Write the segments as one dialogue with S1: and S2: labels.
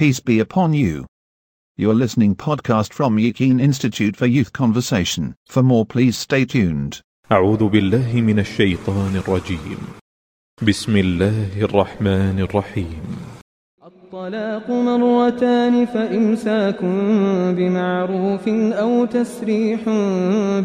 S1: Peace be upon you. You're listening podcast from Yakin Institute for Youth Conversation. For more please stay tuned.
S2: أعوذ بالله من الشيطان الرجيم بسم الله الرحمن الرحيم
S3: الطلاق مرتان فإمساك بمعروف أو تسريح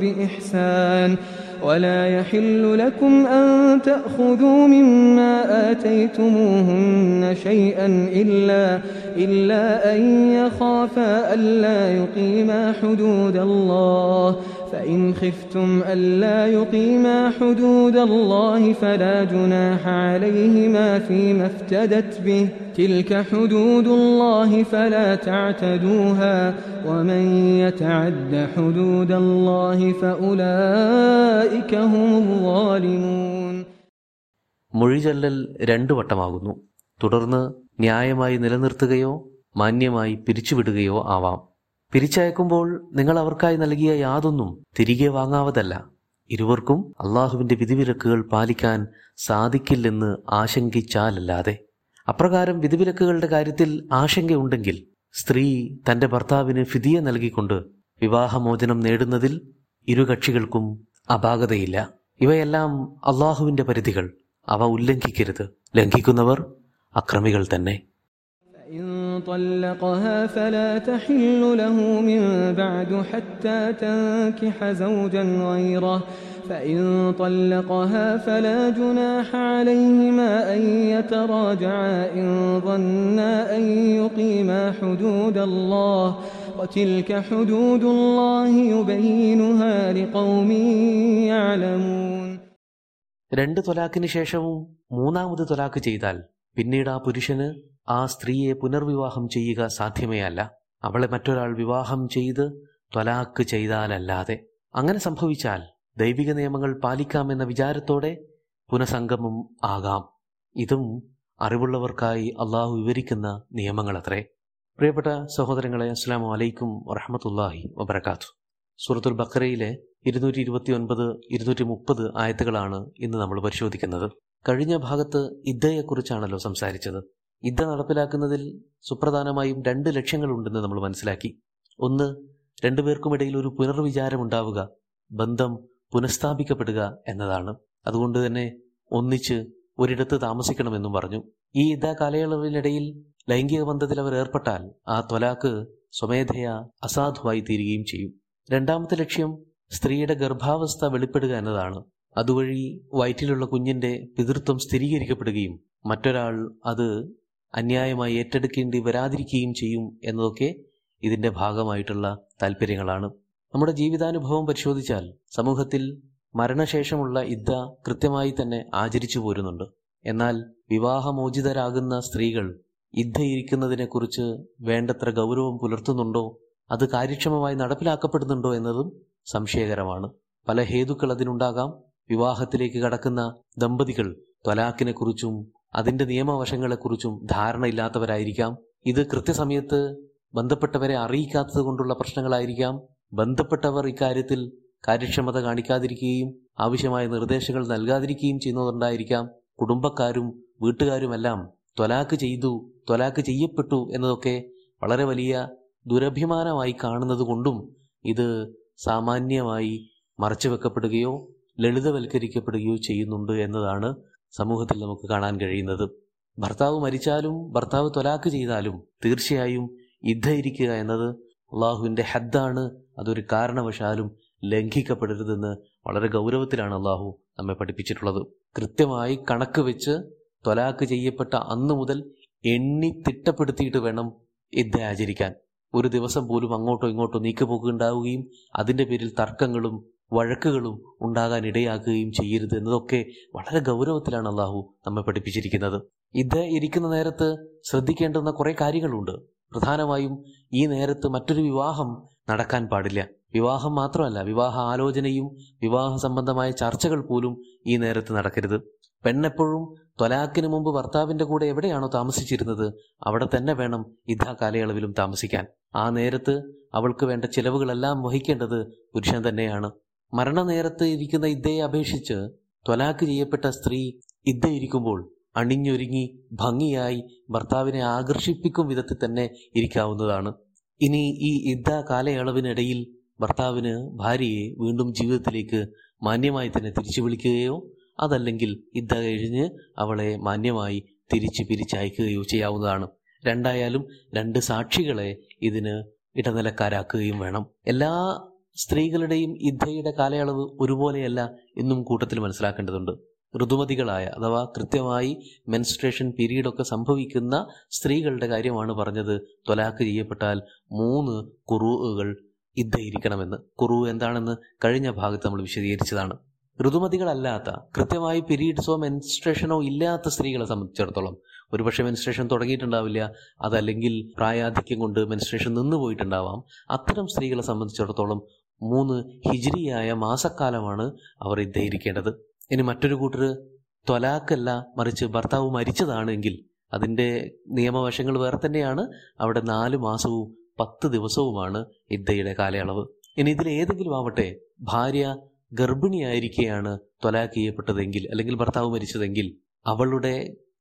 S3: بإحسان ولا يحل لكم أن تأخذوا مما آتيتموهن شيئا إلا إلا أن يخافا ألا يقيما حدود الله فإن خفتم ألا يقيما حدود الله فلا جناح عليهما فيما افتدت به تلك حدود الله فلا تعتدوها ومن يتعد حدود الله فأولئك هم الظالمون
S4: മൊഴിചൊല്ലൽ രണ്ടു വട്ടമാകുന്നു തുടർന്ന് ന്യായമായി നിലനിർത്തുകയോ മാന്യമായി പിരിച്ചുവിടുകയോ ആവാം പിരിച്ചയക്കുമ്പോൾ നിങ്ങൾ അവർക്കായി നൽകിയ യാതൊന്നും തിരികെ വാങ്ങാവതല്ല. ഇരുവർക്കും അള്ളാഹുവിന്റെ വിധിവിലക്കുകൾ പാലിക്കാൻ സാധിക്കില്ലെന്ന് ആശങ്കിച്ചാലല്ലാതെ. അപ്രകാരം വിധിവിലക്കുകളുടെ കാര്യത്തിൽ ആശങ്കയുണ്ടെങ്കിൽ സ്ത്രീ തന്റെ ഭർത്താവിന് ഫിതിയെ നൽകിക്കൊണ്ട് വിവാഹമോചനം നേടുന്നതിൽ ഇരു കക്ഷികൾക്കും അപാകതയില്ല. ഇവയെല്ലാം അള്ളാഹുവിന്റെ പരിധികൾ. അവ ഉല്ലംഘിക്കരുത്. ലംഘിക്കുന്നവർ അക്രമികൾ തന്നെ.
S3: طلقها فلا تحل له من بعد حتى تنكح زوجا غيره فإن طلقها فلا جناح عليهما أن يتراجعا إن ظنا أن يقيما حدود الله وتلك حدود الله يبينها لقوم يعلمون
S4: രണ്ട് തൊലാക്കിന് ശേഷവും മൂന്നാമത് തൊലാക്ക് ചെയ്താൽ പിന്നീട് ആ പുരുഷന് ആ സ്ത്രീയെ പുനർവിവാഹം ചെയ്യുക സാധ്യമേ അല്ല അവളെ മറ്റൊരാൾ വിവാഹം ചെയ്ത് ത്വലാക്ക് ചെയ്താലല്ലാതെ. അങ്ങനെ സംഭവിച്ചാൽ ദൈവിക നിയമങ്ങൾ പാലിക്കാമെന്ന വിചാരത്തോടെ പുനഃസംഗമം ആകാം. ഇതും അറിവുള്ളവർക്കായി അള്ളാഹു വിവരിക്കുന്ന നിയമങ്ങളത്രേ. പ്രിയപ്പെട്ട സഹോദരങ്ങളെ അസ്സാം വലൈക്കും വറഹമത്തല്ലാഹി വബർക്കാത്തു സൂറത്തുൽ ബക്കറയിലെ ഇരുന്നൂറ്റി ഇരുപത്തി ഒൻപത് ഇരുന്നൂറ്റി മുപ്പത് ആയത്തുകളാണ് ഇന്ന് നമ്മൾ പരിശോധിക്കുന്നത്. കഴിഞ്ഞ ഭാഗത്ത് ഇദ്ദയെക്കുറിച്ചാണല്ലോ സംസാരിച്ചത്. ഇദ്ദ നടപ്പിലാക്കുന്നതിൽ സുപ്രധാനമായും രണ്ട് ലക്ഷ്യങ്ങളുണ്ടെന്ന് നമ്മൾ മനസ്സിലാക്കി. ഒന്ന് രണ്ടുപേർക്കുമിടയിൽ ഒരു പുനർവിചാരം ഉണ്ടാവുക ബന്ധം പുനഃസ്ഥാപിക്കപ്പെടുക എന്നതാണ്. അതുകൊണ്ട് തന്നെ ഒന്നിച്ച് ഒരിടത്ത് താമസിക്കണമെന്നും പറഞ്ഞു. ഈ ഇതാ കാലയളവിനിടയിൽ ലൈംഗിക ബന്ധത്തിൽ അവർ ഏർപ്പെട്ടാൽ ആ ത്വലാക്ക് സ്വമേധയാ അസാധുവായി തീരുകയും ചെയ്യും. രണ്ടാമത്തെ ലക്ഷ്യം സ്ത്രീയുടെ ഗർഭാവസ്ഥ വെളിപ്പെടുക എന്നതാണ്. അതുവഴി വയറ്റിലുള്ള കുഞ്ഞിന്റെ പിതൃത്വം സ്ഥിരീകരിക്കപ്പെടുകയും മറ്റൊരാൾ അത് അന്യായമായി ഏറ്റെടുക്കേണ്ടി വരാതിരിക്കുകയും ചെയ്യും എന്നതൊക്കെ ഇതിന്റെ ഭാഗമായിട്ടുള്ള താല്പര്യങ്ങളാണ് നമ്മുടെ ജീവിതാനുഭവം പരിശോധിച്ചാൽ സമൂഹത്തിൽ മരണശേഷമുള്ള ഇദ്ദ കൃത്യമായി തന്നെ ആചരിച്ചു പോരുന്നുണ്ട്. എന്നാൽ വിവാഹമോചിതരാകുന്ന സ്ത്രീകൾ ഇദ്ധയിരിക്കുന്നതിനെക്കുറിച്ച് വേണ്ടത്ര ഗൗരവം പുലർത്തുന്നുണ്ടോ? അത് കാര്യക്ഷമമായി നടപ്പിലാക്കപ്പെടുന്നുണ്ടോ എന്നതും സംശയകരമാണ്. പല ഹേതുക്കൾ അതിനുണ്ടാകാം. വിവാഹത്തിലേക്ക് കടക്കുന്ന ദമ്പതികൾ ത്വലാക്കിനെക്കുറിച്ചും അതിന്റെ നിയമവശങ്ങളെക്കുറിച്ചും ധാരണയില്ലാത്തവരായിരിക്കാം. ഇത് കൃത്യസമയത്ത് ബന്ധപ്പെട്ടവരെ അറിയിക്കാത്തത് കൊണ്ടുള്ള പ്രശ്നങ്ങളായിരിക്കാം. ബന്ധപ്പെട്ടവർ ഇക്കാര്യത്തിൽ കാര്യക്ഷമത കാണിക്കാതിരിക്കുകയും ആവശ്യമായ നിർദ്ദേശങ്ങൾ നൽകാതിരിക്കുകയും ചെയ്യുന്നതുകൊണ്ടായിരിക്കാം കുടുംബക്കാരും വീട്ടുകാരുമെല്ലാം ത്വലാക്ക് ചെയ്തു ത്വലാക്ക് ചെയ്യപ്പെട്ടു എന്നതൊക്കെ വളരെ വലിയ ദുരഭിമാനമായി കാണുന്നത് കൊണ്ടും ഇത് സാമാന്യമായി മറച്ചുവെക്കപ്പെടുകയോ ലളിതവൽക്കരിക്കപ്പെടുകയോ ചെയ്യുന്നുണ്ട് എന്നതാണ് സമൂഹത്തിൽ നമുക്ക് കാണാൻ കഴിയുന്നത് ഭർത്താവ് മരിച്ചാലും ഭർത്താവ് തൊലാക്ക് ചെയ്താലും തീർച്ചയായും യുദ്ധയിരിക്കുക എന്നത് അള്ളാഹുവിന്റെ ഹദ്ദാണ്. അതൊരു കാരണവശാലും ലംഘിക്കപ്പെടരുതെന്ന് വളരെ ഗൗരവത്തിലാണ് അള്ളാഹു നമ്മെ പഠിപ്പിച്ചിട്ടുള്ളത്. കൃത്യമായി കണക്ക് വെച്ച് തൊലാക്ക് ചെയ്യപ്പെട്ട അന്ന് മുതൽ എണ്ണി തിട്ടപ്പെടുത്തിയിട്ട് വേണം യുദ്ധ ആചരിക്കാൻ. ഒരു ദിവസം പോലും അങ്ങോട്ടോ ഇങ്ങോട്ടോ നീക്കുപോക്കുണ്ടാവുകയും അതിന്റെ പേരിൽ തർക്കങ്ങളും വഴക്കുകളും ഉണ്ടാകാൻ ഇടയാക്കുകയും ചെയ്യരുത് എന്നതൊക്കെ വളരെ ഗൗരവത്തിലാണ് അള്ളാഹു നമ്മെ പഠിപ്പിച്ചിരിക്കുന്നത്. ഇത് ഇരിക്കുന്ന നേരത്ത് ശ്രദ്ധിക്കേണ്ടുന്ന കുറെ കാര്യങ്ങളുണ്ട്. പ്രധാനമായും ഈ നേരത്ത് മറ്റൊരു വിവാഹം നടക്കാൻ പാടില്ല. വിവാഹം മാത്രമല്ല വിവാഹ ആലോചനയും വിവാഹ സംബന്ധമായ ചർച്ചകൾ പോലും ഈ നേരത്ത് നടക്കരുത്. പെണ്ണെപ്പോഴും ത്വലാക്കിന് മുമ്പ് ഭർത്താവിന്റെ കൂടെ എവിടെയാണോ താമസിച്ചിരുന്നത് അവിടെ തന്നെ വേണം ഇതാ കാലയളവിലും താമസിക്കാൻ. ആ നേരത്ത് അവൾക്ക് വേണ്ട ചിലവുകളെല്ലാം വഹിക്കേണ്ടത് പുരുഷൻ തന്നെയാണ്. മരണനേരത്ത് ഇരിക്കുന്ന ഇദ്ദയെ അപേക്ഷിച്ച് ത്വലാക്ക് ചെയ്യപ്പെട്ട സ്ത്രീ ഇദ്ദ ഇരിക്കുമ്പോൾ അണിഞ്ഞൊരുങ്ങി ഭംഗിയായി ഭർത്താവിനെ ആകർഷിപ്പിക്കും വിധത്തിൽ തന്നെ ഇരിക്കാവുന്നതാണ്. ഇനി ഈ ഇദ്ദ കാലയളവിനിടയിൽ ഭർത്താവിന് ഭാര്യയെ വീണ്ടും ജീവിതത്തിലേക്ക് മാന്യമായി തന്നെ തിരിച്ചു വിളിക്കുകയോ അതല്ലെങ്കിൽ ഇദ്ദ കഴിഞ്ഞ് അവളെ മാന്യമായി തിരിച്ച് പിരിച്ചയക്കുകയോ ചെയ്യാവുന്നതാണ്. രണ്ടായാലും രണ്ട് സാക്ഷികളെ ഇതിന് ഇടനിലക്കാരാക്കുകയും വേണം. എല്ലാ സ്ത്രീകളുടെയും ഇദ്ധയുടെ കാലയളവ് ഒരുപോലെയല്ല എന്നും കൂട്ടത്തിൽ മനസ്സിലാക്കേണ്ടതുണ്ട്. ഋതുമതികളായ അഥവാ കൃത്യമായി മെൻസ്ട്രേഷൻ പീരീഡ് ഒക്കെ സംഭവിക്കുന്ന സ്ത്രീകളുടെ കാര്യമാണ് പറഞ്ഞത് തൊലാക്ക് ചെയ്യപ്പെട്ടാൽ മൂന്ന് കുറുവുകൾ ഇദ്ധയിരിക്കണമെന്ന് കുറു എന്താണെന്ന് കഴിഞ്ഞ ഭാഗത്ത് നമ്മൾ വിശദീകരിച്ചതാണ്. ഋതുമതികളല്ലാത്ത കൃത്യമായി പീരീഡ്സോ മെൻസ്ട്രേഷനോ ഇല്ലാത്ത സ്ത്രീകളെ സംബന്ധിച്ചിടത്തോളം ഒരുപക്ഷെ മെൻസ്ട്രേഷൻ തുടങ്ങിയിട്ടുണ്ടാവില്ല. അതല്ലെങ്കിൽ പ്രായാധിക്യം കൊണ്ട് മെൻസ്ട്രേഷൻ നിന്ന് പോയിട്ടുണ്ടാവാം അത്തരം സ്ത്രീകളെ സംബന്ധിച്ചിടത്തോളം മൂന്ന് ഹിജിരിയായ മാസക്കാലമാണ് അവർ ഇദ്ദേഹിക്കേണ്ടത് ഇനി മറ്റൊരു കൂട്ടർ ത്വലാക്കല്ല മറിച്ച് ഭർത്താവ് മരിച്ചതാണെങ്കിൽ അതിന്റെ നിയമവശങ്ങൾ വേറെ തന്നെയാണ്. അവിടെ നാല് മാസവും പത്ത് ദിവസവുമാണ് ഇദ്ദയുടെ കാലയളവ്. ഇനി ഇതിൽ ഏതെങ്കിലും ആവട്ടെ ഭാര്യ ഗർഭിണിയായിരിക്കെയാണ് ത്വലാക്ക് ചെയ്യപ്പെട്ടതെങ്കിൽ അല്ലെങ്കിൽ ഭർത്താവ് മരിച്ചതെങ്കിൽ അവളുടെ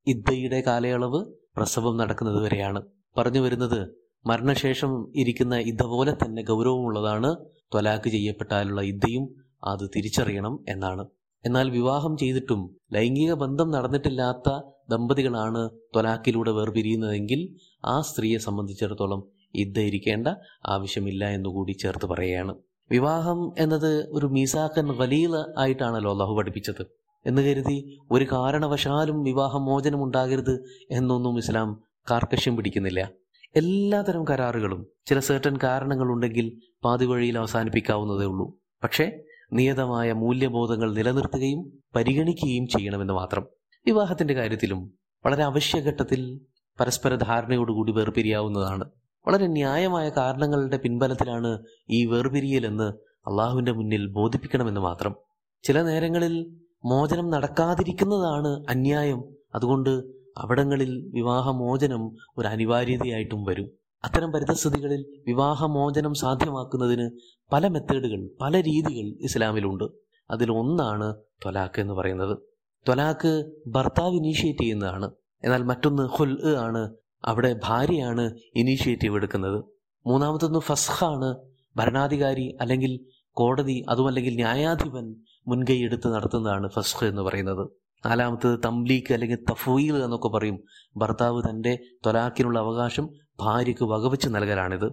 S4: ഇദ്ദയുടെ കാലയളവ് പ്രസവം നടക്കുന്നത് വരെയാണ് പറഞ്ഞു വരുന്നത് മരണശേഷം ഇരിക്കുന്ന ഇദ്ദ പോലെ തന്നെ ഗൗരവമുള്ളതാണ് ത്വലാക്ക് ചെയ്യപ്പെട്ടാലുള്ള ഇദ്ദയും അത് തിരിച്ചറിയണം എന്നാണ്. എന്നാൽ വിവാഹം ചെയ്തിട്ടും ലൈംഗിക ബന്ധം നടന്നിട്ടില്ലാത്ത ദമ്പതികളാണ് ത്വലാക്കിലൂടെ വേർപിരിയുന്നതെങ്കിൽ ആ സ്ത്രീയെ സംബന്ധിച്ചിടത്തോളം ഇദ്ദ ഇരിക്കേണ്ട ആവശ്യമില്ല എന്നുകൂടി ചേർത്ത് പറയുകയാണ്. വിവാഹം എന്നത് ഒരു മീസാക്കൻ വലീല ആയിട്ടാണല്ലോ അള്ളാഹു പഠിപ്പിച്ചത്. എന്ന് കരുതി ഒരു കാരണവശാലും വിവാഹ മോചനം ഉണ്ടാകരുത് എന്നൊന്നും ഇസ്ലാം കാർക്കശ്യം പിടിക്കുന്നില്ല. എല്ലാതരം കരാറുകളും ചില സേർട്ടൻ കാരണങ്ങളുണ്ടെങ്കിൽ പാതിവഴിയിൽ അവസാനിപ്പിക്കാവുന്നതേ ഉള്ളൂ. പക്ഷേ നിയതമായ മൂല്യബോധങ്ങൾ നിലനിർത്തുകയും പരിഗണിക്കുകയും ചെയ്യണമെന്ന് മാത്രം. വിവാഹത്തിന്റെ കാര്യത്തിലും വളരെ അവശ്യഘട്ടത്തിൽ പരസ്പര ധാരണയോടുകൂടി വേർപിരിയാവുന്നതാണ്. വളരെ ന്യായമായ കാരണങ്ങളുടെ പിൻബലത്തിലാണ് ഈ വേർപിരിയലെന്ന് അള്ളാഹുവിന്റെ മുന്നിൽ ബോധിപ്പിക്കണമെന്ന് മാത്രം. ചില നേരങ്ങളിൽ മോചനം നടക്കാതിരിക്കുന്നതാണ് അന്യായം. അതുകൊണ്ട് അവിടങ്ങളിൽ വിവാഹമോചനം ഒരു അനിവാര്യതയായിട്ടും വരും. അത്തരം പരിതസ്ഥിതികളിൽ വിവാഹമോചനം സാധ്യമാക്കുന്നതിന് പല മെത്തേഡുകൾ പല രീതികൾ ഇസ്ലാമിലുണ്ട്. അതിൽ ഒന്നാണ് ത്വലാക്ക് എന്ന് പറയുന്നത്. ത്വലാഖ് ഭർത്താവ് ഇനീഷ്യേറ്റ് ചെയ്യുന്നതാണ്. എന്നാൽ മറ്റൊന്ന് ഹുൽ ആണ്. അവിടെ ഭാര്യയാണ് ഇനീഷ്യേറ്റീവ് എടുക്കുന്നത് മൂന്നാമത്തൊന്ന് ഫസ്ഹാണ് ഭരണാധികാരി അല്ലെങ്കിൽ കോടതി അതുമല്ലെങ്കിൽ ന്യായാധിപൻ മുൻകൈ എടുത്ത് നടത്തുന്നതാണ് ഫസ്ഖ് എന്ന് പറയുന്നത്. നാലാമത്തത് തംലീക്ക് അല്ലെങ്കിൽ തഫീൽ എന്നൊക്കെ പറയും. ഭർത്താവ് തന്റെ തൊലാക്കിനുള്ള അവകാശം ഭാര്യയ്ക്ക് വകവെച്ച് നൽകലാണിത്.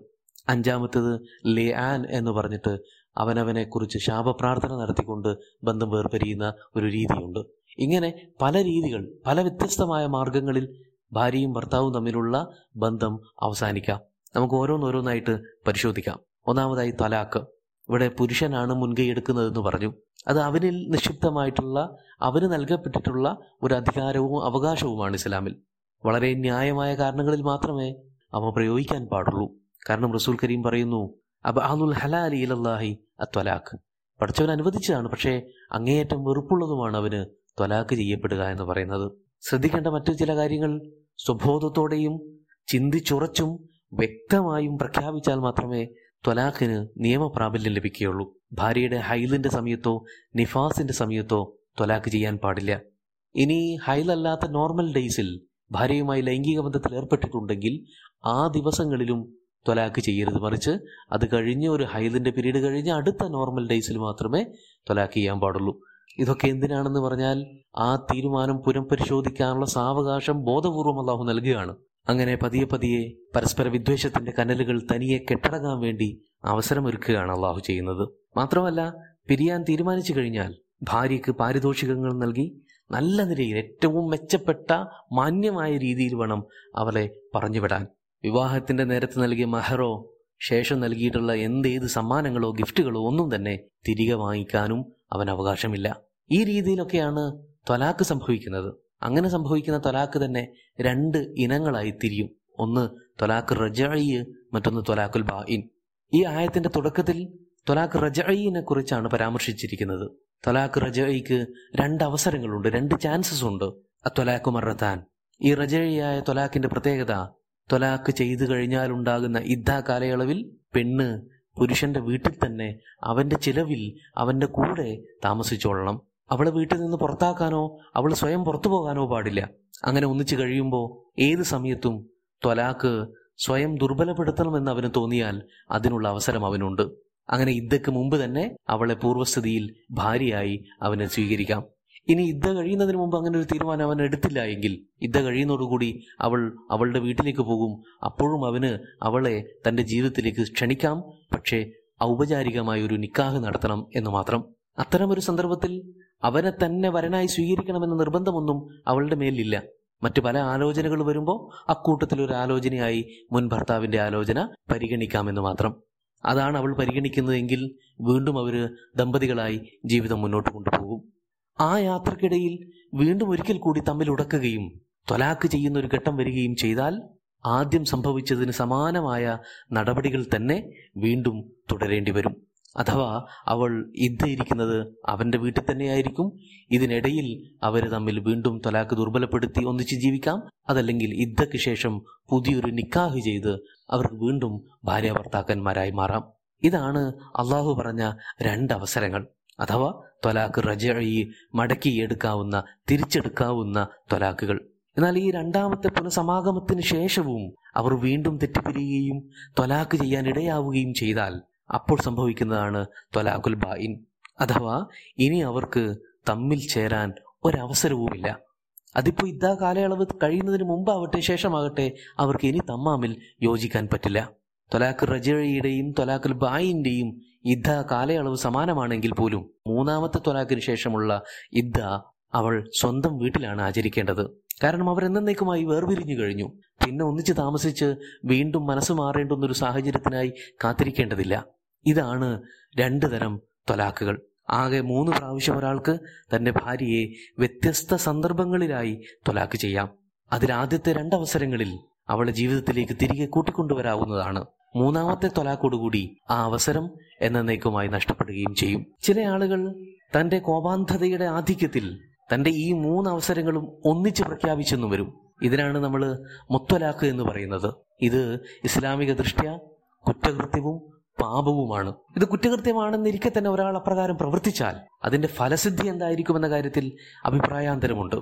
S4: അഞ്ചാമത്തത് ലേ എന്ന് പറഞ്ഞിട്ട് അവനവനെ കുറിച്ച് ശാപപ്രാർത്ഥന നടത്തിക്കൊണ്ട് ബന്ധം വേർപരിയുന്ന ഒരു രീതിയുണ്ട്. ഇങ്ങനെ പല രീതികൾ പല വ്യത്യസ്തമായ മാർഗങ്ങളിൽ ഭാര്യയും ഭർത്താവും തമ്മിലുള്ള ബന്ധം അവസാനിക്കാം. നമുക്ക് ഓരോന്നോരോന്നായിട്ട് പരിശോധിക്കാം. ഒന്നാമതായി തലാക്ക്. ഇവിടെ പുരുഷനാണ് മുൻകൈ എടുക്കുന്നതെന്ന് പറഞ്ഞു. അത് അവനിൽ നിക്ഷിപ്തമായിട്ടുള്ള അവന് നൽകപ്പെട്ടിട്ടുള്ള ഒരു അധികാരവും അവകാശവുമാണ് ഇസ്ലാമിൽ. വളരെ ന്യായമായ കാരണങ്ങളിൽ മാത്രമേ അവ പ്രയോഗിക്കാൻ പാടുള്ളൂ. കാരണം റസൂൽ കരീം പറയുന്നു അബാനുൽ ഹലാലി ഇലല്ലാഹി അത്വലാഖ്. പഠിച്ചവൻ അനുവദിച്ചതാണ് പക്ഷേ അങ്ങേയറ്റം വെറുപ്പുള്ളതുമാണ് അവന് ത്വലാഖ് ചെയ്യപ്പെടുക എന്ന് പറയുന്നത്. ശ്രദ്ധിക്കേണ്ട മറ്റു ചില കാര്യങ്ങൾ. സ്വബോധത്തോടെയും ചിന്തിച്ചുറച്ചും വ്യക്തമായും പ്രഖ്യാപിച്ചാൽ മാത്രമേ ത്വലാഖിന് നിയമപ്രാബല്യം ലഭിക്കുകയുള്ളൂ. ഭാര്യയുടെ ഹൈലിന്റെ സമയത്തോ നിഫാസിന്റെ സമയത്തോ ത്വലാഖ് ചെയ്യാൻ പാടില്ല. ഇനി ഹൈലല്ലാത്ത നോർമൽ ഡേയ്സിൽ ഭാര്യയുമായി ലൈംഗിക ബന്ധത്തിൽ ഏർപ്പെട്ടിട്ടുണ്ടെങ്കിൽ ആ ദിവസങ്ങളിലും ത്വലാഖ് ചെയ്യരുത് മറിച്ച് അത് കഴിഞ്ഞ ഒരു ഹൈലിന്റെ പീരീഡ് കഴിഞ്ഞ് അടുത്ത നോർമൽ ഡേയ്സിൽ മാത്രമേ ത്വലാഖ് ചെയ്യാൻ പാടുള്ളൂ. ഇതൊക്കെ എന്തിനാണെന്ന് പറഞ്ഞാൽ ആ തീരുമാനം പുനഃപരിശോധിക്കാനുള്ള സാവകാശം ബോധപൂർവം അള്ളാഹു നൽകുകയാണ്. അങ്ങനെ പതിയെ പതിയെ പരസ്പര വിദ്വേഷത്തിന്റെ കനലുകൾ തനിയെ കെട്ടടങ്ങാൻ വേണ്ടി അവസരമൊരുക്കുകയാണ് അള്ളാഹു ചെയ്യുന്നത്. മാത്രമല്ല പിരിയാൻ തീരുമാനിച്ചു കഴിഞ്ഞാൽ ഭാര്യയ്ക്ക് പാരിതോഷികങ്ങൾ നൽകി നല്ല നിലയിൽ ഏറ്റവും മെച്ചപ്പെട്ട മാന്യമായ രീതിയിൽ വേണം അവളെ പറഞ്ഞുവിടാൻ. വിവാഹത്തിന്റെ നേരത്ത് നൽകിയ മഹറോ ശേഷം നൽകിയിട്ടുള്ള എന്തേത് സമ്മാനങ്ങളോ ഗിഫ്റ്റുകളോ ഒന്നും തന്നെ തിരികെ വാങ്ങിക്കാനും അവൻ അവകാശമില്ല. ഈ രീതിയിലൊക്കെയാണ് ത്വലാക്ക് സംഭവിക്കുന്നത്. അങ്ങനെ സംഭവിക്കുന്ന തൊലാക്ക് തന്നെ രണ്ട് ഇനങ്ങളായി തിരിയും. ഒന്ന് തൊലാക്ക് റജായി മറ്റൊന്ന് തൊലാക്കുൽ ബാഇൻ. ഈ ആയത്തിന്റെ തുടക്കത്തിൽ തൊലാഖ് റജായിനെ കുറിച്ചാണ് പരാമർശിച്ചിരിക്കുന്നത്. തൊലാഖ് റജായിക്ക് രണ്ട് അവസരങ്ങളുണ്ട് രണ്ട് ചാൻസസ് ഉണ്ട്. അത്വലാക്ക് മറത്താൻ. ഈ റജയിയായ ത്വലാക്കിന്റെ പ്രത്യേകത തൊലാഖ് ചെയ്തു കഴിഞ്ഞാൽ ഉണ്ടാകുന്ന ഇദ്ദ കാലയളവിൽ പെണ്ണ് പുരുഷന്റെ വീട്ടിൽ തന്നെ അവന്റെ ചിലവിൽ അവന്റെ കൂടെ താമസിച്ചോളണം. അവളെ വീട്ടിൽ നിന്ന് പുറത്താക്കാനോ അവൾ സ്വയം പുറത്തു പോകാനോ പാടില്ല. അങ്ങനെ ഒന്നിച്ചു കഴിയുമ്പോൾ ഏത് സമയത്തും ത്വലാക്ക് സ്വയം ദുർബലപ്പെടുത്തണമെന്ന് അവന് തോന്നിയാൽ അതിനുള്ള അവസരം അവനുണ്ട്. അങ്ങനെ ഇദ്ദക്ക് മുമ്പ് തന്നെ അവളെ പൂർവസ്ഥിതിയിൽ ഭാര്യയായി അവനെ സ്വീകരിക്കാം. ഇനി ഇദ്ദ കഴിയുന്നതിന് മുമ്പ് അങ്ങനെ ഒരു തീരുമാനം അവൻ എടുത്തില്ല എങ്കിൽ ഇദ്ദ കഴിയുന്നതോടുകൂടി അവൾ അവളുടെ വീട്ടിലേക്ക് പോകും. അപ്പോഴും അവന് അവളെ തന്റെ ജീവിതത്തിലേക്ക് ക്ഷണിക്കാം. പക്ഷേ ഔപചാരികമായ ഒരു നിക്കാഹ് നടത്തണം എന്ന് മാത്രം. അത്തരം ഒരു സന്ദർഭത്തിൽ അവനെ തന്നെ വരനായി സ്വീകരിക്കണമെന്ന നിർബന്ധമൊന്നും അവളുടെ മേലില്ല. മറ്റു പല ആലോചനകൾ വരുമ്പോൾ അക്കൂട്ടത്തിൽ ഒരു ആലോചനയായി മുൻ ഭർത്താവിന്റെ ആലോചന പരിഗണിക്കാമെന്ന് മാത്രം. അതാണ് അവൾ പരിഗണിക്കുന്നതെങ്കിൽ വീണ്ടും അവർ ദമ്പതികളായി ജീവിതം മുന്നോട്ട് കൊണ്ടുപോകും. ആ യാത്രക്കിടയിൽ വീണ്ടും ഒരിക്കൽ കൂടി തമ്മിൽ ഉടക്കുകയും ത്വലാക്ക് ചെയ്യുന്ന ഒരു ഘട്ടം വരികയും ചെയ്താൽ ആദ്യം സംഭവിച്ചതിന് സമാനമായ നടപടികൾ തന്നെ വീണ്ടും തുടരേണ്ടി വരും. അഥവാ അവൾ ഇരിക്കുന്നത് അവന്റെ വീട്ടിൽ തന്നെയായിരിക്കും. ഇതിനിടയിൽ അവർ തമ്മിൽ വീണ്ടും തൊലാക്ക് ദുർബലപ്പെടുത്തി ഒന്നിച്ച് ജീവിക്കാം. അതല്ലെങ്കിൽ ഇദ്ധയ്ക്ക് ശേഷം പുതിയൊരു നിക്കാഹ് ചെയ്ത് അവർക്ക് വീണ്ടും ഭാര്യ ഭർത്താക്കന്മാരായി മാറാം. ഇതാണ് അള്ളാഹു പറഞ്ഞ രണ്ടവസരങ്ങൾ. അഥവാ തൊലാക്ക് റജയി മടക്കിയെടുക്കാവുന്ന തിരിച്ചെടുക്കാവുന്ന തൊലാക്കുകൾ. എന്നാൽ ഈ രണ്ടാമത്തെ പുനഃസമാഗമത്തിന് ശേഷവും അവർ വീണ്ടും തെറ്റിപ്പിരിയുകയും തൊലാക്ക് ചെയ്യാൻ ഇടയാവുകയും ചെയ്താൽ അപ്പോൾ സംഭവിക്കുന്നതാണ് തൊലാഖുൽ ബായിൻ അഥവാ ഇനി അവർക്ക് തമ്മിൽ ചേരാൻ ഒരവസരവുമില്ല. അതിപ്പോൾ ഇതാ കാലയളവ് കഴിയുന്നതിന് മുമ്പാവട്ടെ ശേഷമാകട്ടെ അവർക്ക് ഇനി തമ്മാമിൽ യോജിക്കാൻ പറ്റില്ല. തൊലാഖ് റജയുടെയും തൊലാഖുൽ ബായിന്റെയും ഇദ്ദ കാലയളവ് സമാനമാണെങ്കിൽ പോലും മൂന്നാമത്തെ തൊലാഖിന് ശേഷമുള്ള ഇദ്ദ അവൾ സ്വന്തം വീട്ടിലാണ് ആചരിക്കേണ്ടത്. കാരണം അവർ എന്നേക്കുമായി വേർപിരിഞ്ഞു കഴിഞ്ഞു. പിന്നെ ഒന്നിച്ച് താമസിച്ച് വീണ്ടും മനസ്സ് മാറേണ്ടുന്നൊരു സാഹചര്യത്തിനായി കാത്തിരിക്കേണ്ടതില്ല. ഇതാണ് രണ്ടു തരം തൊലാക്കുകൾ ആകെ മൂന്ന് പ്രാവശ്യം ഒരാൾക്ക് തന്റെ ഭാര്യയെ വ്യത്യസ്ത സന്ദർഭങ്ങളിലായി തൊലാക്ക് ചെയ്യാം. അതിലാദ്യത്തെ രണ്ടവസരങ്ങളിൽ അവളെ ജീവിതത്തിലേക്ക് തിരികെ കൂട്ടിക്കൊണ്ടുവരാവുന്നതാണ്. മൂന്നാമത്തെ തൊലാക്കോടുകൂടി ആ അവസരം എന്നേക്കുമായി നഷ്ടപ്പെടുകയും ചെയ്യും. ചില ആളുകൾ തന്റെ കോപാന്ധതയുടെ ആധിക്യത്തിൽ തന്റെ ഈ മൂന്ന് അവസരങ്ങളും ഒന്നിച്ച് പ്രഖ്യാപിച്ചെന്നു വരും. ഇതിനാണ് നമ്മൾ മുത്തലാഖ് എന്ന് പറയുന്നത്. ഇത് ഇസ്ലാമിക ദൃഷ്ട്യ കുറ്റകൃത്യവും പാപവുമാണ്. ഇത് കുറ്റകൃത്യമാണെന്നിരിക്കെ തന്നെ ഒരാൾ അപ്രകാരം പ്രവർത്തിച്ചാൽ അതിന്റെ ഫലസിദ്ധി എന്തായിരിക്കും എന്ന കാര്യത്തിൽ അഭിപ്രായാന്തരമുണ്ട്.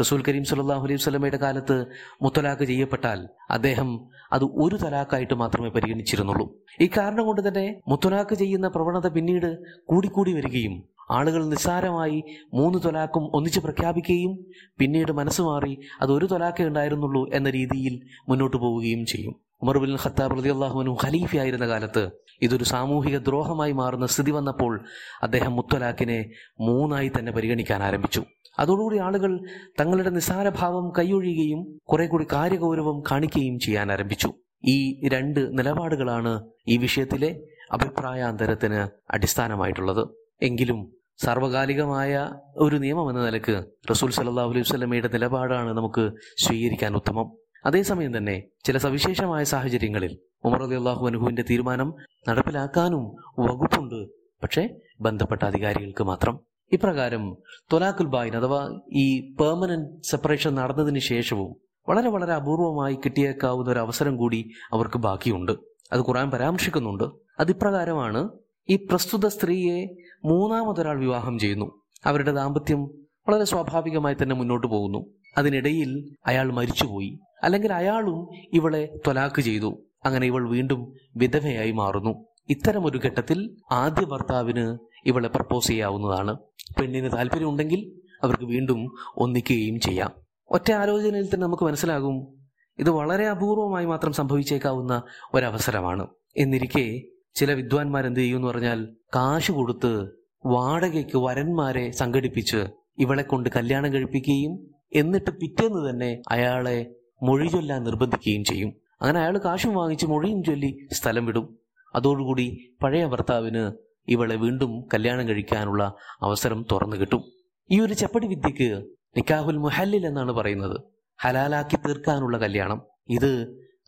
S4: റസൂൽ കരീം സല്ലാഹു അലൈഹി സ്വലമയുടെ കാലത്ത് മുത്തലാഖ് ചെയ്യപ്പെട്ടാൽ അദ്ദേഹം അത് ഒരു തലാഖായിട്ട് മാത്രമേ പരിഗണിച്ചിരുന്നുള്ളൂ. ഈ കാരണം കൊണ്ട് തന്നെ മുത്തലാഖ് ചെയ്യുന്ന പ്രവണത പിന്നീട് കൂടിക്കൂടി വരികയും ആളുകൾ നിസ്സാരമായി മൂന്ന് തൊലാക്കും ഒന്നിച്ച് പ്രഖ്യാപിക്കുകയും പിന്നീട് മനസ്സ് മാറി അത് ഒരു തൊലാക്കേ ഉണ്ടായിരുന്നുള്ളൂ എന്ന രീതിയിൽ മുന്നോട്ട് പോവുകയും ചെയ്യും. ഉമർ ബിൻ ഖത്താബ് റതി അള്ളാഹുവിനു ഖലീഫയായിരുന്ന കാലത്ത് ഇതൊരു സാമൂഹിക ദ്രോഹമായി മാറുന്ന സ്ഥിതി വന്നപ്പോൾ അദ്ദേഹം മുത്തലാഖിനെ മൂന്നായി തന്നെ പരിഗണിക്കാൻ ആരംഭിച്ചു. അതോടുകൂടി ആളുകൾ തങ്ങളുടെ നിസ്സാരഭാവം കൈയൊഴിയുകയും കുറെ കൂടി കാര്യഗൗരവം കാണിക്കുകയും ചെയ്യാൻ ആരംഭിച്ചു. ഈ രണ്ട് നിലപാടുകളാണ് ഈ വിഷയത്തിലെ അഭിപ്രായാന്തരത്തിന് അടിസ്ഥാനമായിട്ടുള്ളത്. എങ്കിലും സാർവകാലികമായ ഒരു നിയമം എന്ന നിലയ്ക്ക് റസൂൽ സല്ലാ അലൈഹി സ്വലമയുടെ നിലപാടാണ് നമുക്ക് സ്വീകരിക്കാൻ ഉത്തമം. അതേസമയം തന്നെ ചില സവിശേഷമായ സാഹചര്യങ്ങളിൽ ഉമർ അലി അള്ളാഹു അനുഹുവിന്റെ തീരുമാനം നടപ്പിലാക്കാനും വകുപ്പുണ്ട്. പക്ഷേ ബന്ധപ്പെട്ട അധികാരികൾക്ക് മാത്രം. ഇപ്രകാരം തൊലാഖുൽ ബായിൻ അഥവാ ഈ പെർമനന്റ് സെപ്പറേഷൻ നടന്നതിന് ശേഷവും വളരെ വളരെ അപൂർവമായി കിട്ടിയേക്കാവുന്ന ഒരു അവസരം കൂടി അവർക്ക് ബാക്കിയുണ്ട്. അത് ഖുറാൻ പരാമർശിക്കുന്നുണ്ട്. അതിപ്രകാരമാണ് ഈ പ്രസ്തുത സ്ത്രീയെ മൂന്നാമതൊരാൾ വിവാഹം ചെയ്യുന്നു. അവരുടെ ദാമ്പത്യം വളരെ സ്വാഭാവികമായി തന്നെ മുന്നോട്ട് പോകുന്നു. അതിനിടയിൽ അയാൾ മരിച്ചുപോയി. അല്ലെങ്കിൽ അയാളും ഇവളെ ത്വലാക്ക് ചെയ്തു. അങ്ങനെ ഇവൾ വീണ്ടും വിധവയായി മാറുന്നു. ഇത്തരമൊരു ഘട്ടത്തിൽ ആദ്യ ഭർത്താവിന് ഇവളെ പ്രപ്പോസ് ചെയ്യാവുന്നതാണ്. പെണ്ണിന് താല്പര്യമുണ്ടെങ്കിൽ അവർക്ക് വീണ്ടും ഒന്നിക്കുകയും ചെയ്യാം. ഒറ്റ ആലോചനയിൽ തന്നെ നമുക്ക് മനസ്സിലാകും ഇത് വളരെ അപൂർവമായി മാത്രം സംഭവിച്ചേക്കാവുന്ന ഒരവസരമാണ്. എന്നിരിക്കെ ചില വിദ്വാൻമാർ എന്ത് ചെയ്യുമെന്ന് പറഞ്ഞാൽ കാശ് കൊടുത്ത് വാടകയ്ക്ക് വരന്മാരെ സംഘടിപ്പിച്ച് ഇവളെ കൊണ്ട് കല്യാണം കഴിപ്പിക്കുകയും എന്നിട്ട് പിറ്റേന്ന് തന്നെ അയാളെ മൊഴി ചൊല്ലാൻ നിർബന്ധിക്കുകയും ചെയ്യും. അങ്ങനെ അയാൾ കാശും വാങ്ങിച്ച് മൊഴിയും ചൊല്ലി സ്ഥലം വിടും. അതോടുകൂടി പഴയ ഭർത്താവിന് ഇവളെ വീണ്ടും കല്യാണം കഴിക്കാനുള്ള അവസരം തുറന്നു കിട്ടും. ഈ ഒരു ചപ്പടി വിദ്യക്ക് നിക്കാഹുൽ മുഹല്ലിൽ എന്നാണ് പറയുന്നത്. ഹലാലാക്കി തീർക്കാനുള്ള കല്യാണം. ഇത്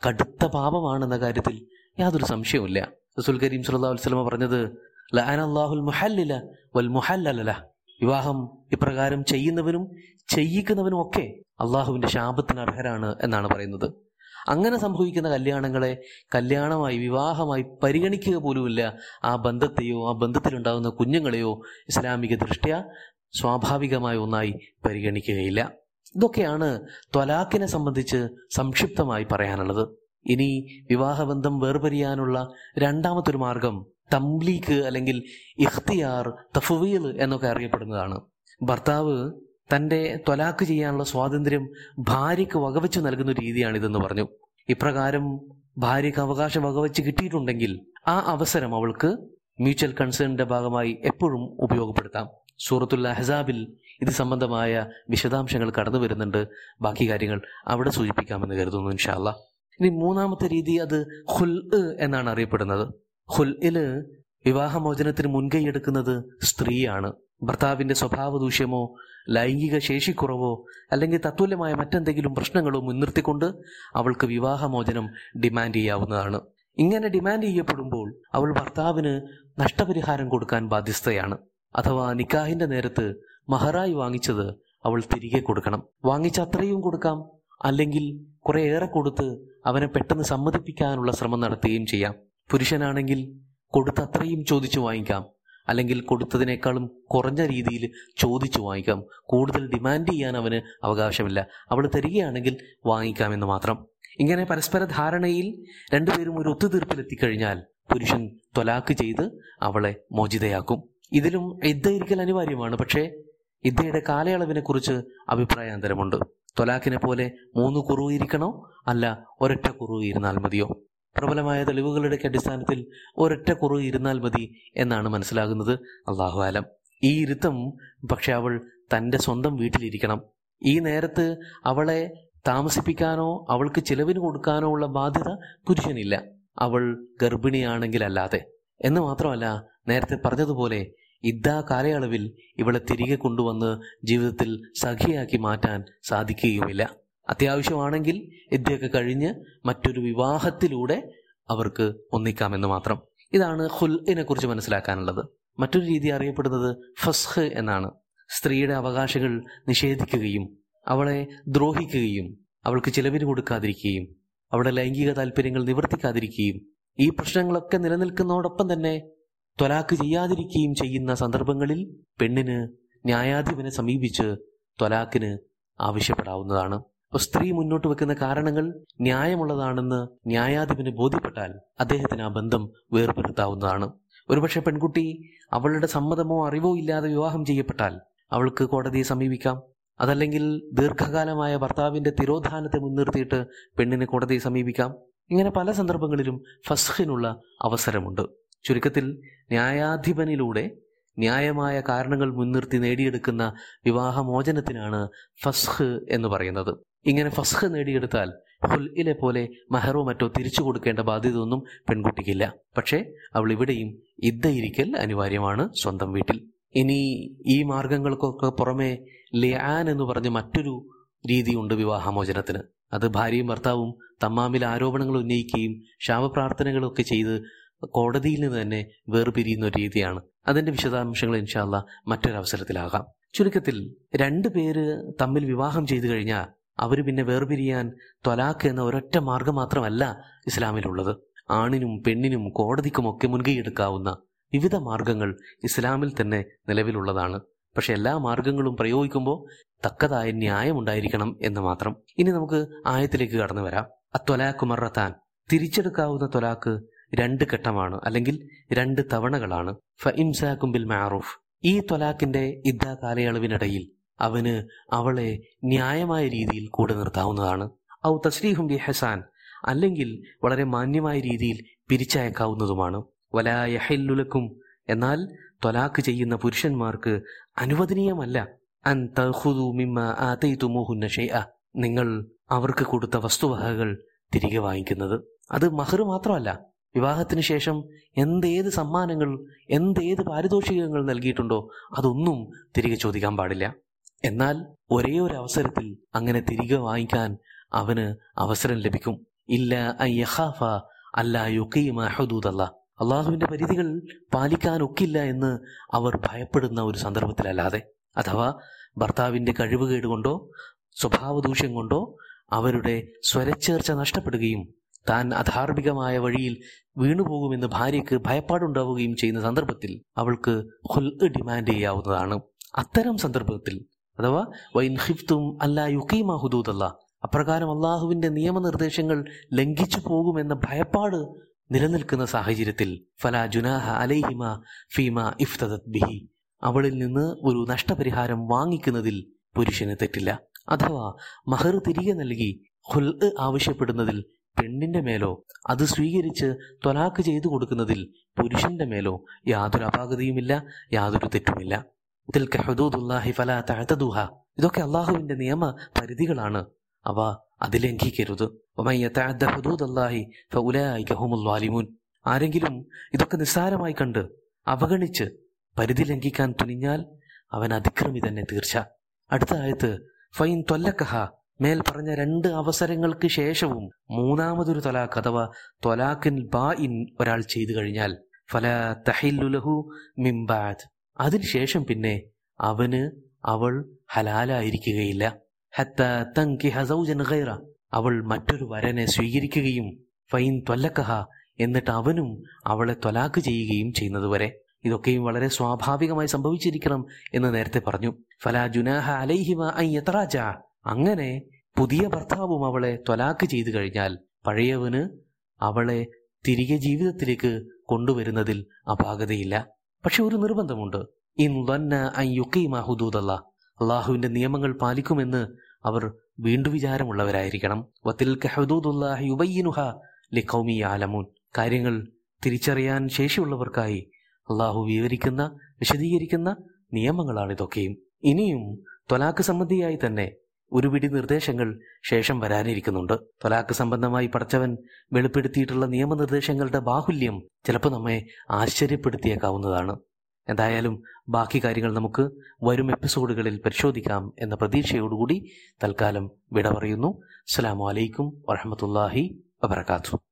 S4: കടുത്ത പാപമാണെന്ന കാര്യത്തിൽ യാതൊരു സംശയവുമില്ല. റസൂൽ കരീം സുല്ലാ വസല്ലം പറഞ്ഞത് ലഅന അല്ലാഹുൽ മുഹല്ലില വൽ മുഹല്ലല വിവാഹം ഇപ്രകാരം ചെയ്യുന്നവനും ചെയ്യിക്കുന്നവനും ഒക്കെ അള്ളാഹുവിന്റെ ശാപത്തിന് അർഹരാണ് എന്നാണ് പറയുന്നത്. അങ്ങനെ സംഭവിക്കുന്ന കല്യാണങ്ങളെ കല്യാണമായി വിവാഹമായി പരിഗണിക്കുക പോലുമില്ല. ആ ബന്ധത്തെയോ ആ ബന്ധത്തിലുണ്ടാകുന്ന കുഞ്ഞുങ്ങളെയോ ഇസ്ലാമിക ദൃഷ്ട്യ സ്വാഭാവികമായ ഒന്നായി പരിഗണിക്കുകയില്ല. ഇതൊക്കെയാണ് ത്വലാക്കിനെ സംബന്ധിച്ച് സംക്ഷിപ്തമായി പറയാനുള്ളത്. ഇനി വിവാഹബന്ധം വേർപരിയാനുള്ള രണ്ടാമത്തൊരു മാർഗം തംലീക്ക് അല്ലെങ്കിൽ ഇഖ്തിയാർ തഫുവീൽ എന്നൊക്കെ അറിയപ്പെടുന്നതാണ്. ഭർത്താവ് തന്റെ ത്വലാക്ക് ചെയ്യാനുള്ള സ്വാതന്ത്ര്യം ഭാര്യയ്ക്ക് വകവെച്ച് നൽകുന്ന രീതിയാണിതെന്ന് പറഞ്ഞു. ഇപ്രകാരം ഭാര്യയ്ക്ക് അവകാശം വകവെച്ച് കിട്ടിയിട്ടുണ്ടെങ്കിൽ ആ അവസരം അവൾക്ക് മ്യൂച്വൽ കൺസേണിന്റെ ഭാഗമായി എപ്പോഴും ഉപയോഗപ്പെടുത്താം. സൂറത്തുൽ അഹ്സാബിൽ ഇത് സംബന്ധമായ വിശദാംശങ്ങൾ കടന്നു വരുന്നുണ്ട്. ബാക്കി കാര്യങ്ങൾ അവിടെ സൂചിപ്പിക്കാമെന്ന് കരുതുന്നു ഇൻഷാല്ല ഇനി മൂന്നാമത്തെ രീതി അത് ഹുൽ എന്നാണ് അറിയപ്പെടുന്നത്. ഹുൽഇൽ വിവാഹമോചനത്തിന് മുൻകൈ എടുക്കുന്നത് സ്ത്രീയാണ്. ഭർത്താവിന്റെ സ്വഭാവ ദൂഷ്യമോ ലൈംഗിക ശേഷിക്കുറവോ അല്ലെങ്കിൽ തത്തുല്യമായ മറ്റെന്തെങ്കിലും പ്രശ്നങ്ങളോ മുൻനിർത്തിക്കൊണ്ട് അവൾക്ക് വിവാഹമോചനം ഡിമാൻഡ് ചെയ്യാവുന്നതാണ്. ഇങ്ങനെ ഡിമാൻഡ് ചെയ്യപ്പെടുമ്പോൾ അവൾ ഭർത്താവിന് നഷ്ടപരിഹാരം കൊടുക്കാൻ ബാധ്യസ്ഥയാണ്. അഥവാ നിക്കാഹിന്റെ നേരത്ത് മഹറായി വാങ്ങിച്ചത് അവൾ തിരികെ കൊടുക്കണം. വാങ്ങിച്ച അത്രയും കൊടുക്കാം. അല്ലെങ്കിൽ കുറെ ഏറെ കൊടുത്ത് അവനെ പെട്ടെന്ന് സമ്മതിപ്പിക്കാനുള്ള ശ്രമം നടത്തുകയും ചെയ്യാം. പുരുഷനാണെങ്കിൽ കൊടുത്ത് അത്രയും ചോദിച്ചു വാങ്ങിക്കാം. അല്ലെങ്കിൽ കൊടുത്തതിനേക്കാളും കുറഞ്ഞ രീതിയിൽ ചോദിച്ചു വാങ്ങിക്കാം. കൂടുതൽ ഡിമാൻഡ് ചെയ്യാൻ അവന് അവകാശമില്ല. അവൾ തരികയാണെങ്കിൽ വാങ്ങിക്കാമെന്ന് മാത്രം. ഇങ്ങനെ പരസ്പര ധാരണയിൽ രണ്ടുപേരും ഒരു ഒത്തുതീർപ്പിലെത്തിക്കഴിഞ്ഞാൽ പുരുഷൻ ത്വലാക്ക് ചെയ്ത് അവളെ മോചിതയാക്കും. ഇതിലും ഇദ്ദയിരിക്കൽ അനിവാര്യമാണ്. പക്ഷേ ഇദ്ദയുടെ കാലയളവിനെ കുറിച്ച് അഭിപ്രായാന്തരമുണ്ട്. ത്വലാഖിനെ പോലെ മൂന്ന് കുറവ് ഇരിക്കണോ? അല്ല ഒരൊറ്റ കുറവ് ഇരുന്നാൽ മതിയോ? പ്രബലമായ തെളിവുകളുടെ അടിസ്ഥാനത്തിൽ ഒരൊറ്റ കുറവ് ഇരുന്നാൽ മതി എന്നാണ് മനസ്സിലാകുന്നത്. അള്ളാഹു ആലം ഈ ഇരുത്തം പക്ഷെ അവൾ തന്റെ സ്വന്തം വീട്ടിലിരിക്കണം. ഈ നേരത്ത് അവളെ താമസിപ്പിക്കാനോ അവൾക്ക് ചിലവിന് കൊടുക്കാനോ ഉള്ള ബാധ്യത പുരുഷനില്ല. അവൾ ഗർഭിണിയാണെങ്കിലല്ലാതെ. എന്ന് മാത്രമല്ല നേരത്തെ പറഞ്ഞതുപോലെ ഇദ്ദാ കാലയളവിൽ ഇവളെ തിരികെ കൊണ്ടുവന്ന് ജീവിതത്തിൽ സഖിയാക്കി മാറ്റാൻ സാധിക്കുകയുമില്ല. അത്യാവശ്യമാണെങ്കിൽ ഇദ്ദേഹം കഴിഞ്ഞ് മറ്റൊരു വിവാഹത്തിലൂടെ അവർക്ക് ഒന്നിക്കാമെന്ന് മാത്രം. ഇതാണ് ഹുൽഇനെ കുറിച്ച് മനസ്സിലാക്കാനുള്ളത്. മറ്റൊരു രീതി അറിയപ്പെടുന്നത് ഫസ്ഹ് എന്നാണ്. സ്ത്രീയുടെ അവകാശങ്ങൾ നിഷേധിക്കുകയും അവളെ ദ്രോഹിക്കുകയും അവൾക്ക് ചിലവിന് കൊടുക്കാതിരിക്കുകയും അവളുടെ ലൈംഗിക താല്പര്യങ്ങൾ നിവർത്തിക്കാതിരിക്കുകയും ഈ പ്രശ്നങ്ങളൊക്കെ നിലനിൽക്കുന്നതോടൊപ്പം തന്നെ ത്വലാക്ക് ചെയ്യാതിരിക്കുകയും ചെയ്യുന്ന സന്ദർഭങ്ങളിൽ പെണ്ണിന് ന്യായാധിപനെ സമീപിച്ച് ത്വലാക്കിന് ആവശ്യപ്പെടാവുന്നതാണ്. സ്ത്രീ മുന്നോട്ട് വെക്കുന്ന കാരണങ്ങൾ ന്യായമുള്ളതാണെന്ന് ന്യായാധിപന് ബോധ്യപ്പെട്ടാൽ അദ്ദേഹത്തിന് ആ ബന്ധം വേർപെടുത്താവുന്നതാണ്. ഒരുപക്ഷെ പെൺകുട്ടി അവളുടെ സമ്മതമോ അറിവോ ഇല്ലാതെ വിവാഹം ചെയ്യപ്പെട്ടാൽ അവൾക്ക് കോടതിയെ സമീപിക്കാം. അതല്ലെങ്കിൽ ദീർഘകാലമായ ഭർത്താവിന്റെ തിരോധാനത്തെ മുൻനിർത്തിയിട്ട് പെണ്ണിനെ കോടതിയെ സമീപിക്കാം. ഇങ്ങനെ പല സന്ദർഭങ്ങളിലും ഫസ്ഹിനുള്ള അവസരമുണ്ട്. ചുരുക്കത്തിൽ ന്യായാധിപനിലൂടെ ന്യായമായ കാരണങ്ങൾ മുൻനിർത്തി നേടിയെടുക്കുന്ന വിവാഹമോചനത്തിനാണ് ഫസ്ഹ് എന്ന് പറയുന്നത്. ഇങ്ങനെ ഫസ്ഖ് നേടിയെടുത്താൽ ഹുൽഇലെ പോലെ മഹറോ മറ്റോ തിരിച്ചു കൊടുക്കേണ്ട ബാധ്യത ഒന്നും പെൺകുട്ടിക്കില്ല. പക്ഷേ അവൾ ഇവിടെയും ഇദ്ദയിരിക്കൽ അനിവാര്യമാണ് സ്വന്തം വീട്ടിൽ. ഇനി ഈ മാർഗങ്ങൾക്കൊക്കെ പുറമെ ലിയാൻ എന്ന് പറഞ്ഞ മറ്റൊരു രീതിയുണ്ട് വിവാഹമോചനത്തിന്. അത് ഭാര്യയും ഭർത്താവും തമ്മാമിൽ ആരോപണങ്ങൾ ഉന്നയിക്കുകയും ശാപപ്രാർത്ഥനകളൊക്കെ ചെയ്ത് കോടതിയിൽ നിന്ന് തന്നെ വേർപിരിയുന്ന ഒരു രീതിയാണ്. അതിന്റെ വിശദാംശങ്ങൾ ഇൻഷാല്ല മറ്റൊരവസരത്തിലാകാം. ചുരുക്കത്തിൽ രണ്ടു പേര് തമ്മിൽ വിവാഹം ചെയ്തു കഴിഞ്ഞാൽ അവർ പിന്നെ വേർപിരിയാൻ ത്വലാഖ് എന്ന ഒരൊറ്റ മാർഗം മാത്രമല്ല ഇസ്ലാമിലുള്ളത്. ആണിനും പെണ്ണിനും കോടതിക്കുമൊക്കെ മുൻകൈയെടുക്കാവുന്ന വിവിധ മാർഗങ്ങൾ ഇസ്ലാമിൽ തന്നെ നിലവിലുള്ളതാണ്. പക്ഷെ എല്ലാ മാർഗങ്ങളും പ്രയോഗിക്കുമ്പോൾ തക്കതായ ന്യായമുണ്ടായിരിക്കണം എന്ന് മാത്രം. ഇനി നമുക്ക് ആയത്തിലേക്ക് കടന്നു വരാം. അത്വലാഖ് മറത്താൻ തിരിച്ചെടുക്കാവുന്ന ത്വലാഖ് രണ്ട് ഘട്ടമാണ് അല്ലെങ്കിൽ രണ്ട് തവണകളാണ്. ഫഇംസാക്കും ബിൽ മാറൂഫ്. ഈ ത്വലാഖിന്റെ ഇദ്ദ കാലയളവിനിടയിൽ അവന് അവളെ ന്യായമായ രീതിയിൽ കൂടെ നിർത്താവുന്നതാണ്. ഔ തസ്രീഹും ബി ഹസാൻ അല്ലെങ്കിൽ വളരെ മാന്യമായ രീതിയിൽ പിരിച്ചയക്കാവുന്നതുമാണ്. വലായഹല്ലുലക്കും എന്നാൽ ത്വലാഖ് ചെയ്യുന്ന പുരുഷന്മാർക്ക് അനുവദനീയമല്ല. അൻ നിങ്ങൾ അവർക്ക് കൊടുത്ത വസ്തുവകകൾ തിരികെ വാങ്ങിക്കുന്നത്. അത് മഹർ മാത്രമല്ല. വിവാഹത്തിന് ശേഷം എന്തേത് സമ്മാനങ്ങൾ എന്തേത് പാരിതോഷികങ്ങൾ നൽകിയിട്ടുണ്ടോ അതൊന്നും തിരികെ ചോദിക്കാൻ പാടില്ല. എന്നാൽ ഒരേ ഒരു അവസരത്തിൽ അങ്ങനെ തിരികെ വാങ്ങിക്കാൻ അവന് അവസരം ലഭിക്കും. ഇല്ല അയ്യഹാഫ അല്ല യുക്കീമ ഹുദൂദല്ല. അള്ളാഹുവിന്റെ പരിധികൾ പാലിക്കാൻ ഒക്കില്ല എന്ന് അവർ ഭയപ്പെടുന്ന ഒരു സന്ദർഭത്തിലല്ലാതെ. അഥവാ ഭർത്താവിന്റെ കഴിവുകേട് കൊണ്ടോ സ്വഭാവദൂഷ്യം കൊണ്ടോ അവരുടെ സ്വരച്ചേർച്ച നഷ്ടപ്പെടുകയും താൻ അധാർമികമായ വഴിയിൽ വീണുപോകുമെന്ന് ഭാര്യയ്ക്ക് ഭയപ്പാടുണ്ടാവുകയും ചെയ്യുന്ന സന്ദർഭത്തിൽ അവൾക്ക് ഹുൽ ഡിമാൻഡ് ചെയ്യാവുന്നതാണ്. അത്തരം സന്ദർഭത്തിൽ അഥവാ വൈൻ അല്ലാ യുക്കീമ ഹുദൂദല്ല. അപ്രകാരം അള്ളാഹുവിന്റെ നിയമനിർദ്ദേശങ്ങൾ ലംഘിച്ചു പോകുമെന്ന ഭയപ്പാട് നിലനിൽക്കുന്ന സാഹചര്യത്തിൽ ഫലാ ജുനാഹ അലൈഹിമ ഫീമ ഇഫ്തദത് ബിഹി. അവളിൽ നിന്ന് ഒരു നഷ്ടപരിഹാരം വാങ്ങിക്കുന്നതിൽ പുരുഷന് തെറ്റില്ല. അഥവാ മഹർ തിരികെ നൽകി ഹുൽ ആവശ്യപ്പെടുന്നതിൽ പെണ്ണിന്റെ മേലോ അത് സ്വീകരിച്ച് തൊലാക്ക് ചെയ്തു കൊടുക്കുന്നതിൽ പുരുഷന്റെ മേലോ യാതൊരു അപാകതയുമില്ല യാതൊരു തെറ്റുമില്ല. ഹുദൂദുല്ലാഹി ഫലാ ഇതൊക്കെ അള്ളാഹുവിന്റെ നിയമ പരിധികളാണ്. അവ അതിലംഘിക്കരുത്. ആരെങ്കിലും ഇതൊക്കെ നിസ്സാരമായി കണ്ട് അവഗണിച്ച് പരിധി ലംഘിക്കാൻ തുനിഞ്ഞാൽ അവൻ അതിക്രമി തന്നെ തീർച്ച. അടുത്ത ആയത്ത് ഫൈൻ തൊല്ലക്കഹ മേൽ പറഞ്ഞ രണ്ട് അവസരങ്ങൾക്ക് ശേഷവും മൂന്നാമതൊരു തൊലാഖ് അഥവാ തൊലാഖിൻ ബാ ഇൻ ഒരാൾ ചെയ്തു കഴിഞ്ഞാൽ ഫല തഹില്ലുലഹു മിംബാദ് അതിനുശേഷം പിന്നെ അവന് അവൾ ഹലാലായിരിക്കുകയില്ല. ഹത്ത തങ്കി ഹസൗജൻ ഗൈറ അവൾ മറ്റൊരു വരനെ സ്വീകരിക്കുകയും ഫൈൻ തൊല്ലക്കഹ എന്നിട്ട് അവനും അവളെ തൊലാക്ക് ചെയ്യുകയും ചെയ്യുന്നതുവരെ. ഇതൊക്കെയും വളരെ സ്വാഭാവികമായി സംഭവിച്ചിരിക്കണം എന്ന് നേരത്തെ പറഞ്ഞു. ഫലാ ജുനാഹ അലൈഹിമ യത്രാജ അങ്ങനെ പുതിയ ഭർത്താവും അവളെ ത്വലാക്ക് ചെയ്തു കഴിഞ്ഞാൽ പഴയവന് അവളെ തിരികെ ജീവിതത്തിലേക്ക് കൊണ്ടുവരുന്നതിൽ അപാകതയില്ല. പക്ഷെ ഒരു നിർബന്ധമുണ്ട്. ഹുദൂദല്ല അള്ളാഹുവിന്റെ നിയമങ്ങൾ പാലിക്കുമെന്ന് അവർ വീണ്ടു വിചാരമുള്ളവരായിരിക്കണം. വത്തിൽ ആലമൂൻ കാര്യങ്ങൾ തിരിച്ചറിയാൻ ശേഷിയുള്ളവർക്കായി അള്ളാഹു വിവരിക്കുന്ന വിശദീകരിക്കുന്ന നിയമങ്ങളാണ് ഇതൊക്കെയും ഇനിയും ത്വലാക്ക് സംബന്ധിയായി തന്നെ ഒരു പിടി നിർദ്ദേശങ്ങൾ ശേഷം വരാനിരിക്കുന്നുണ്ട്. തൊലാക്ക് സംബന്ധമായി പഠിച്ചവൻ വെളിപ്പെടുത്തിയിട്ടുള്ള നിയമനിർദ്ദേശങ്ങളുടെ ബാഹുല്യം ചിലപ്പോൾ നമ്മെ ആശ്ചര്യപ്പെടുത്തിയേക്കാവുന്നതാണ്. എന്തായാലും ബാക്കി കാര്യങ്ങൾ നമുക്ക് വരും എപ്പിസോഡുകളിൽ പരിശോധിക്കാം എന്ന പ്രതീക്ഷയോടുകൂടി തൽക്കാലം വിട പറയുന്നു. അസ്സാം വലൈക്കും വറഹമത്തല്ലാഹി വബർക്കാത്തു